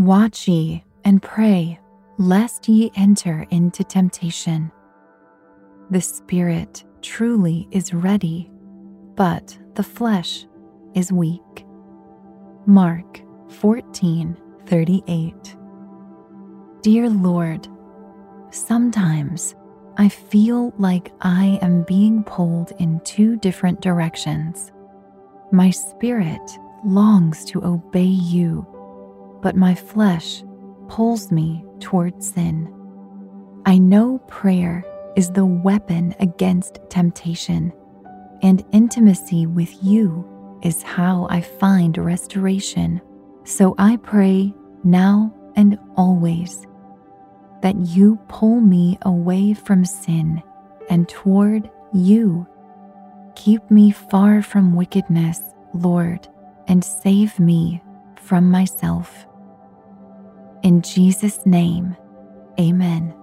Watch ye and pray, lest ye enter into temptation. The spirit truly is ready, but the flesh is weak. Mark 14 38. Dear Lord, sometimes I feel like I am being pulled in two different directions. My spirit longs to obey you, but my flesh pulls me toward sin. I know prayer is the weapon against temptation, and intimacy with you is how I find restoration. So I pray now and always that you pull me away from sin and toward you. Keep me far from wickedness, Lord, and save me from myself. In Jesus' name, amen.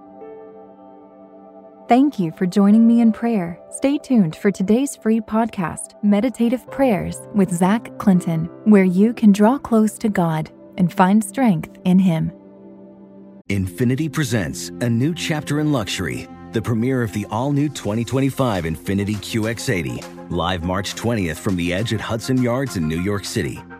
Thank you for joining me in prayer. Stay tuned for today's free podcast, Meditative Prayers with Zach Clinton, where you can draw close to God and find strength in Him. Infiniti presents a new chapter in luxury, the premiere of the all new 2025 Infiniti QX80, live March 20th from the edge at Hudson Yards in New York City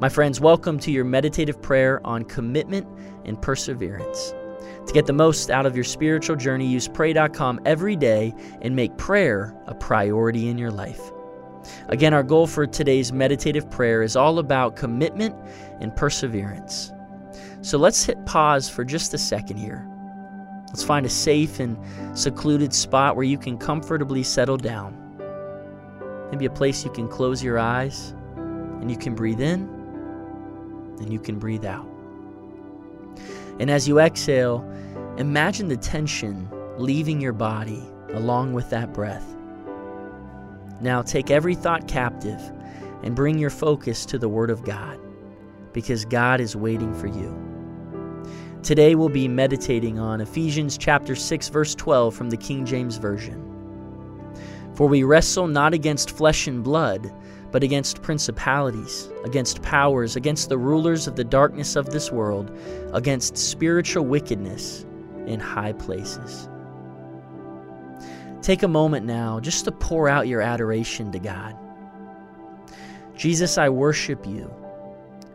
My friends, welcome to your meditative prayer on commitment and perseverance. To get the most out of your spiritual journey, use pray.com every day and make prayer a priority in your life. Again, our goal for today's meditative prayer is all about commitment and perseverance. So let's hit pause for just a second here. Let's find a safe and secluded spot where you can comfortably settle down. Maybe a place you can close your eyes and you can breathe in and you can breathe out. And as you exhale, imagine the tension leaving your body along with that breath. Now take every thought captive and bring your focus to the Word of God because God is waiting for you. Today we'll be meditating on Ephesians chapter 6 verse 12 from the King James Version. For we wrestle not against flesh and blood, but against principalities, against powers, against the rulers of the darkness of this world, against spiritual wickedness in high places. Take a moment now just to pour out your adoration to God. Jesus, I worship you,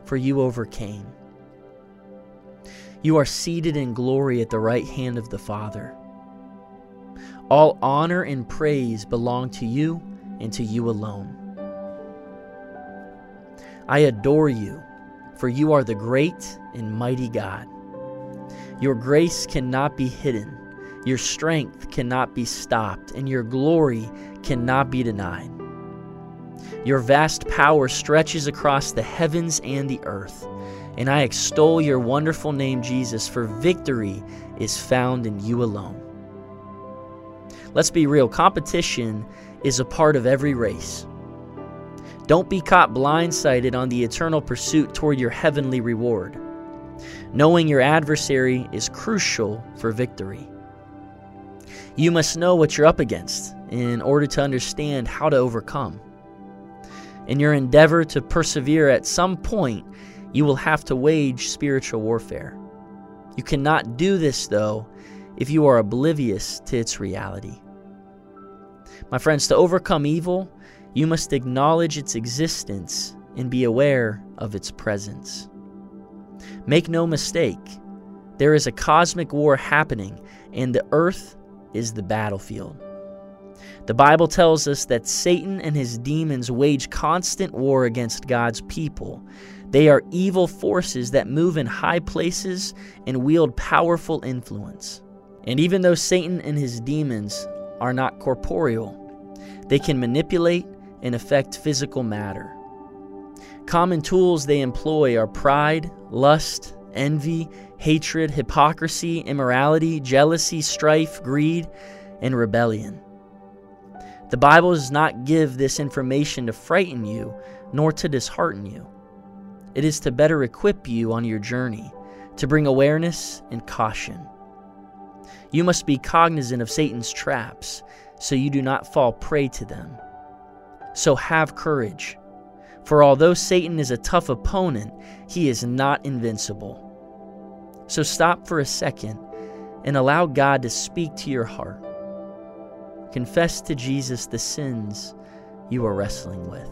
for you overcame. You are seated in glory at the right hand of the Father. All honor and praise belong to you and to you alone. I adore you, for you are the great and mighty God. Your grace cannot be hidden, Your strength cannot be stopped, and your glory cannot be denied. Your vast power stretches across the heavens and the earth. And I extol your wonderful name, Jesus, for victory is found in you alone. Let's be real competition is a part of every race. Don't be caught blindsided on the eternal pursuit toward your heavenly reward. Knowing your adversary is crucial for victory. You must know what you're up against in order to understand how to overcome. In your endeavor to persevere, at some point, you will have to wage spiritual warfare. You cannot do this, though, if you are oblivious to its reality. My friends, to overcome evil, you must acknowledge its existence and be aware of its presence. Make no mistake, there is a cosmic war happening, and the earth is the battlefield. The Bible tells us that Satan and his demons wage constant war against God's people. They are evil forces that move in high places and wield powerful influence. And even though Satan and his demons are not corporeal, they can manipulate and affect physical matter. Common tools they employ are pride, lust, envy, hatred, hypocrisy, immorality, jealousy, strife, greed, and rebellion. The Bible does not give this information to frighten you nor to dishearten you. It is to better equip you on your journey, to bring awareness and caution. You must be cognizant of Satan's traps so you do not fall prey to them. So have courage, for although Satan is a tough opponent, he is not invincible. So stop for a second and allow God to speak to your heart. Confess to Jesus the sins you are wrestling with.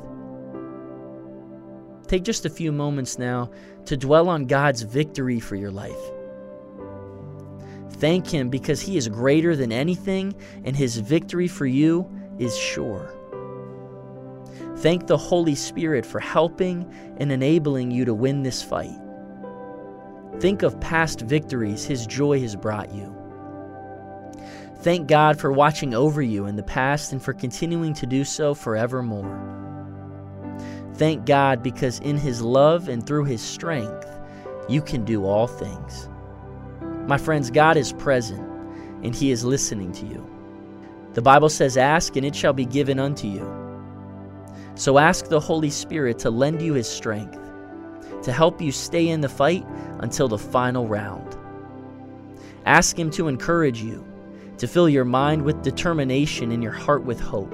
Take just a few moments now to dwell on God's victory for your life. Thank Him because He is greater than anything and His victory for you is sure. Thank the Holy Spirit for helping and enabling you to win this fight. Think of past victories His joy has brought you. Thank God for watching over you in the past and for continuing to do so forevermore. Thank God because in His love and through His strength, you can do all things. My friends, God is present and He is listening to you. The Bible says, Ask and it shall be given unto you. So ask the Holy Spirit to lend you His strength, to help you stay in the fight until the final round. Ask Him to encourage you to fill your mind with determination and your heart with hope.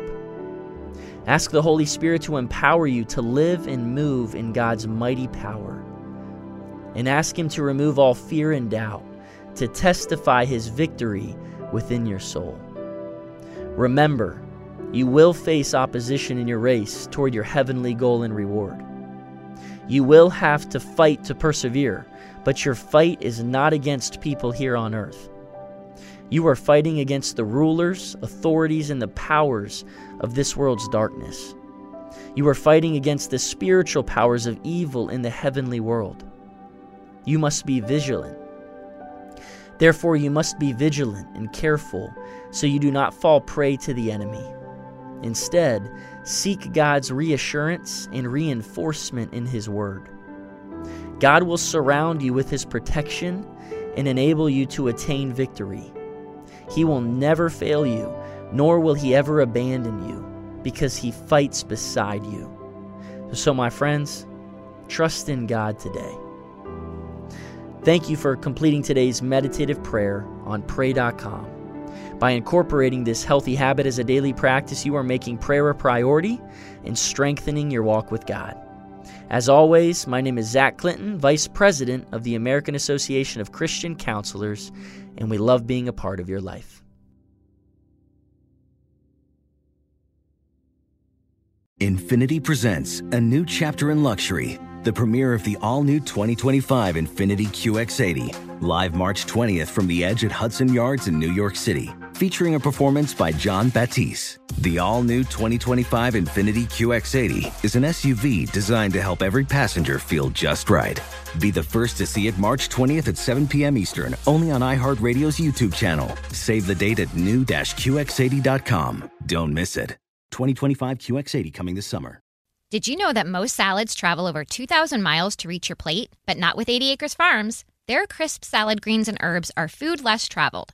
Ask the Holy Spirit to empower you to live and move in God's mighty power. And ask Him to remove all fear and doubt, to testify His victory within your soul. Remember, you will face opposition in your race toward your heavenly goal and reward. You will have to fight to persevere, but your fight is not against people here on earth. You are fighting against the rulers, authorities, and the powers of this world's darkness. You are fighting against the spiritual powers of evil in the heavenly world. You must be vigilant. Therefore, you must be vigilant and careful so you do not fall prey to the enemy. Instead, seek God's reassurance and reinforcement in His Word. God will surround you with His protection and enable you to attain victory. He will never fail you, nor will he ever abandon you, because he fights beside you. So, my friends, trust in God today. Thank you for completing today's meditative prayer on pray.com. By incorporating this healthy habit as a daily practice, you are making prayer a priority and strengthening your walk with God. As always, my name is Zach Clinton, Vice President of the American Association of Christian Counselors, and we love being a part of your life. Infiniti presents a new chapter in luxury, the premiere of the all new 2025 Infiniti QX80, live March 20th from the edge at Hudson Yards in New York City, featuring a performance by Jon Batiste The all new 2025 Infiniti QX80 is an SUV designed to help every passenger feel just right. Be the first to see it March 20th at 7 p.m. Eastern, only on iHeartRadio's YouTube channel. Save the date at new-QX80.com. Don't miss it. 2025 QX80 coming this summer. Did you know that most salads travel over 2,000 miles to reach your plate? But not with 80 Acres Farms. Their crisp salad greens and herbs are food less traveled,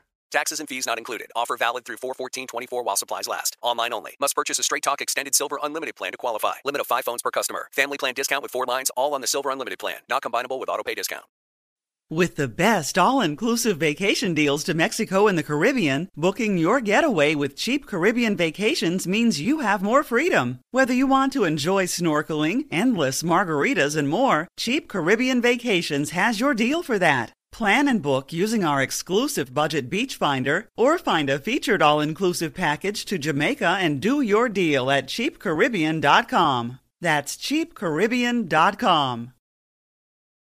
Taxes and fees not included. Offer valid through 41424 while supplies last. Online only. Must purchase a Straight Talk Extended Silver Unlimited plan to qualify. Limit of 5 phones per customer. Family plan discount with 4 lines all on the Silver Unlimited plan. Not combinable with auto pay discount. With the best all inclusive vacation deals to Mexico and the Caribbean, booking your getaway with cheap Caribbean vacations means you have more freedom. Whether you want to enjoy snorkeling, endless margaritas, and more, Cheap Caribbean Vacations has your deal for that. Plan and book using our exclusive budget beach finder or find a featured all inclusive package to Jamaica and do your deal at cheapcaribbean.com. That's cheapcaribbean.com.